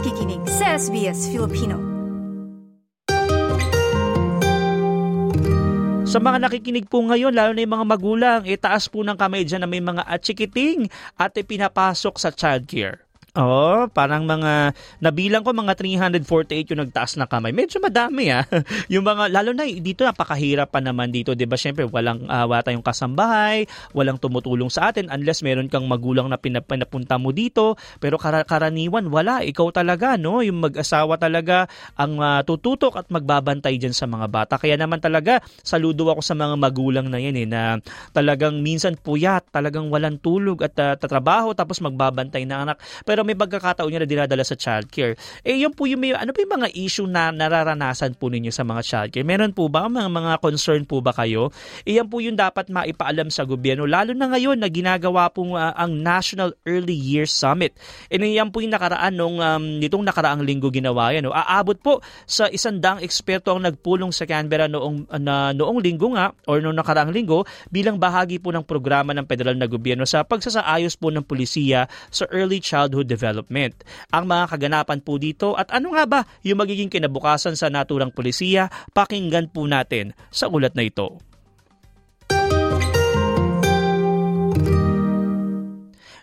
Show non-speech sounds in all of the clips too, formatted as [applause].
nakikinig sa SBS Filipino. Sa mga nakikinig po ngayon, lalo na yung mga magulang, itaas po ng kamay dyan na may mga atsikiting at ipinapasok sa childcare. Oh, parang mga, nabilang ko mga 348 yung nagtaas na kamay. Medyo madami ah. [laughs] yung mga, lalo na dito napakahirap pa naman dito. ba diba? Siyempre, walang, uh, wala tayong kasambahay, walang tumutulong sa atin unless meron kang magulang na pinapunta mo dito. Pero kar- karaniwan, wala. Ikaw talaga, no? Yung mag-asawa talaga ang uh, tututok at magbabantay dyan sa mga bata. Kaya naman talaga, saludo ako sa mga magulang na yan eh, na talagang minsan puyat, talagang walang tulog at uh, tatrabaho tapos magbabantay na anak. Pero pero may pagkakataon niya na dinadala sa childcare. Eh, yun po yung may, ano po yung mga issue na nararanasan po ninyo sa mga childcare? Meron po ba mga, mga concern po ba kayo? Iyan po yung dapat maipaalam sa gobyerno, lalo na ngayon na ginagawa po uh, ang National Early Year Summit. E yan po yung nakaraan nung um, nitong nakaraang linggo ginawa yan. No? Aabot po sa isang daang eksperto ang nagpulong sa Canberra noong, na, noong linggo nga or noong nakaraang linggo bilang bahagi po ng programa ng federal na gobyerno sa pagsasaayos po ng pulisiya sa early childhood development. Ang mga kaganapan po dito at ano nga ba yung magiging kinabukasan sa naturang polisiya, pakinggan po natin sa ulat na ito.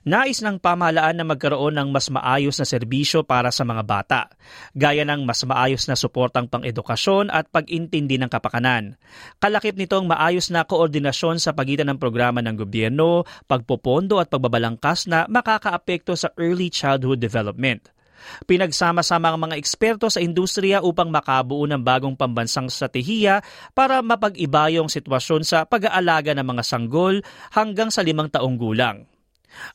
Nais ng pamahalaan na magkaroon ng mas maayos na serbisyo para sa mga bata, gaya ng mas maayos na suportang pang-edukasyon at pag-intindi ng kapakanan. Kalakip nitong maayos na koordinasyon sa pagitan ng programa ng gobyerno, pagpopondo at pagbabalangkas na makakaapekto sa early childhood development. Pinagsama-sama ang mga eksperto sa industriya upang makabuo ng bagong pambansang strategiya para mapag-iba yung sitwasyon sa pag-aalaga ng mga sanggol hanggang sa limang taong gulang.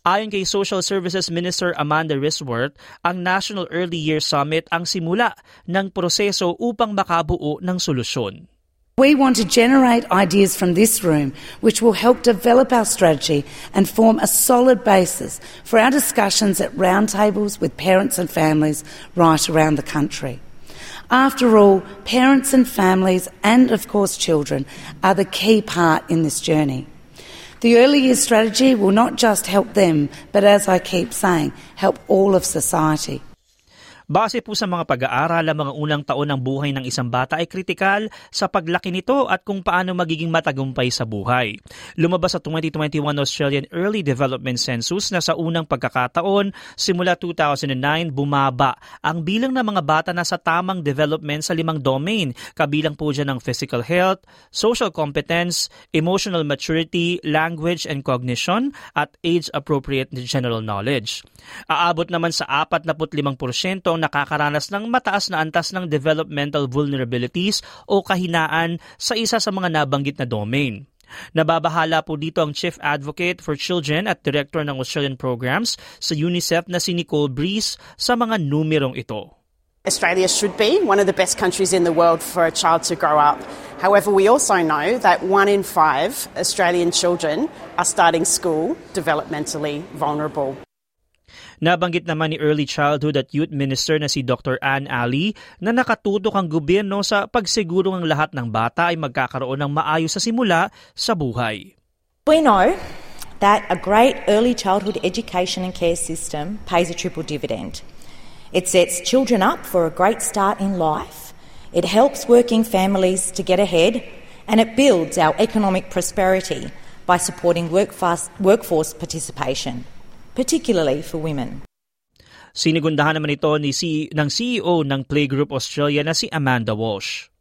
Ayon kay Social Services Minister Amanda Risworth, ang National Early Year Summit ang simula ng proseso upang makabuo ng solusyon. We want to generate ideas from this room which will help develop our strategy and form a solid basis for our discussions at roundtables with parents and families right around the country. After all, parents and families, and of course children, are the key part in this journey. The early years strategy will not just help them, but as I keep saying, help all of society. Base po sa mga pag-aaral, ang mga unang taon ng buhay ng isang bata ay kritikal sa paglaki nito at kung paano magiging matagumpay sa buhay. Lumabas sa 2021 Australian Early Development Census na sa unang pagkakataon, simula 2009, bumaba ang bilang ng mga bata na sa tamang development sa limang domain, kabilang po dyan ng physical health, social competence, emotional maturity, language and cognition, at age-appropriate general knowledge. Aabot naman sa 45% ang nakakaranas ng mataas na antas ng developmental vulnerabilities o kahinaan sa isa sa mga nabanggit na domain. Nababahala po dito ang Chief Advocate for Children at Director ng Australian Programs sa UNICEF na si Nicole Breeze sa mga numerong ito. Australia should be one of the best countries in the world for a child to grow up. However, we also know that one in five Australian children are starting school developmentally vulnerable. Nabanggit naman ni Early Childhood at Youth Minister na si Dr. Anne Ali na nakatutok ang gobyerno sa pagsiguro ng lahat ng bata ay magkakaroon ng maayos sa simula sa buhay. We know that a great early childhood education and care system pays a triple dividend. It sets children up for a great start in life, it helps working families to get ahead, and it builds our economic prosperity by supporting workforce, workforce participation particularly for women. Sinigundahan naman ito ni C- ng CEO ng Playgroup Australia na si Amanda Walsh.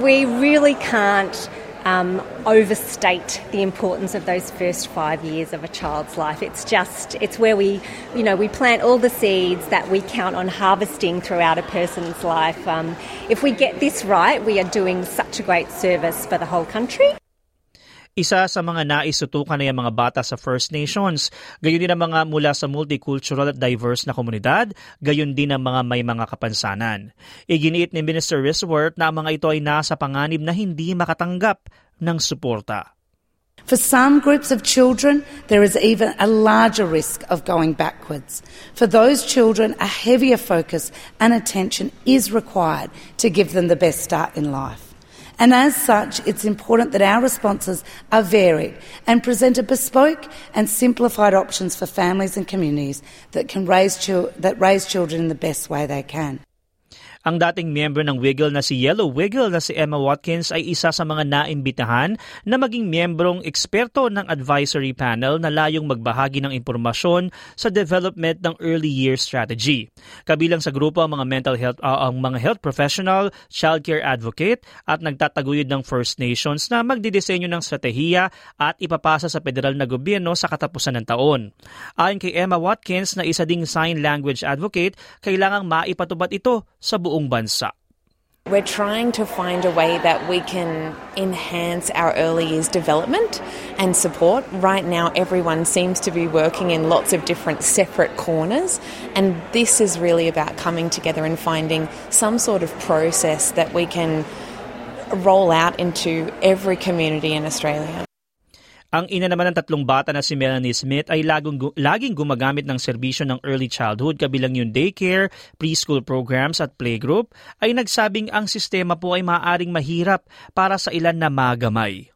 We really can't um, overstate the importance of those first five years of a child's life. It's just, it's where we, you know, we plant all the seeds that we count on harvesting throughout a person's life. Um, if we get this right, we are doing such a great service for the whole country. Isa sa mga naisutukan na yung mga bata sa First Nations, gayon din ang mga mula sa multicultural at diverse na komunidad, gayon din ang mga may mga kapansanan. Iginiit ni Minister Risworth na ang mga ito ay nasa panganib na hindi makatanggap ng suporta. For some groups of children, there is even a larger risk of going backwards. For those children, a heavier focus and attention is required to give them the best start in life. And as such, it's important that our responses are varied and present a bespoke and simplified options for families and communities that can raise, that raise children in the best way they can. Ang dating miyembro ng Wiggle na si Yellow Wiggle na si Emma Watkins ay isa sa mga naimbitahan na maging miyembrong eksperto ng advisory panel na layong magbahagi ng impormasyon sa development ng early year strategy. Kabilang sa grupo ang mga mental health uh, ang mga health professional, childcare advocate at nagtataguyod ng First Nations na magdidisenyo ng strategiya at ipapasa sa federal na gobyerno sa katapusan ng taon. Ayon kay Emma Watkins na isa ding sign language advocate, kailangang maipatubad ito sa buong buong bansa. We're trying to find a way that we can enhance our early years development and support. Right now, everyone seems to be working in lots of different separate corners, and this is really about coming together and finding some sort of process that we can roll out into every community in Australia. Ang ina naman ng tatlong bata na si Melanie Smith ay laging, laging gumagamit ng serbisyo ng early childhood kabilang yung daycare, preschool programs at playgroup ay nagsabing ang sistema po ay maaaring mahirap para sa ilan na magamay.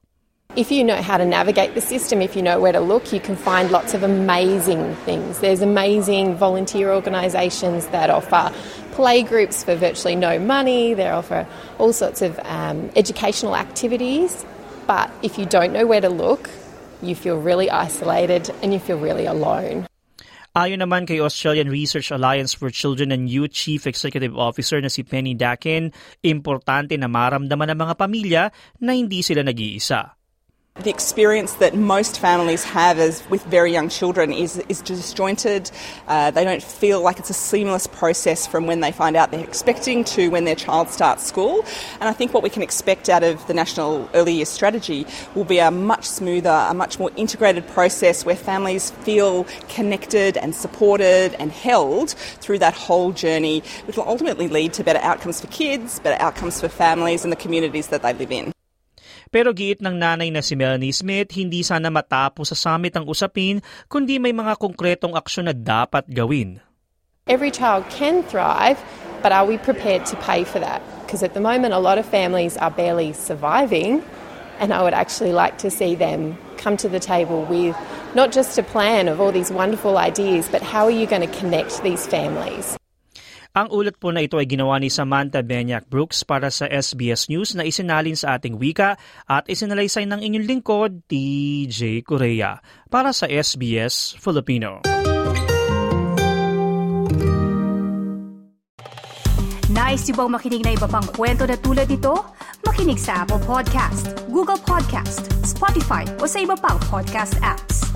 If you know how to navigate the system, if you know where to look, you can find lots of amazing things. There's amazing volunteer organisations that offer play groups for virtually no money. They offer all sorts of um, educational activities. But if you don't know where to look, you feel really isolated and you feel really alone. Ayon naman kay Australian Research Alliance for Children and Youth Chief Executive Officer na si Penny Dakin, importante na maramdaman ng mga pamilya na hindi sila nag-iisa. The experience that most families have as with very young children is, is disjointed. Uh, they don't feel like it's a seamless process from when they find out they're expecting to when their child starts school. And I think what we can expect out of the National Early Years Strategy will be a much smoother, a much more integrated process where families feel connected and supported and held through that whole journey, which will ultimately lead to better outcomes for kids, better outcomes for families and the communities that they live in. Pero giit ng nanay na si Melanie Smith, hindi sana matapos sa summit ang usapin, kundi may mga konkretong aksyon na dapat gawin. Every child can thrive, but are we prepared to pay for that? Because at the moment, a lot of families are barely surviving, and I would actually like to see them come to the table with not just a plan of all these wonderful ideas, but how are you going to connect these families? Ang ulat po na ito ay ginawa ni Samantha Benyak Brooks para sa SBS News na isinalin sa ating wika at isinalaysay ng inyong lingkod, TJ Korea, para sa SBS Filipino. Nice yung bang makinig na iba pang kwento na tulad ito? Makinig sa Apple Podcast, Google Podcast, Spotify o sa iba pang podcast apps.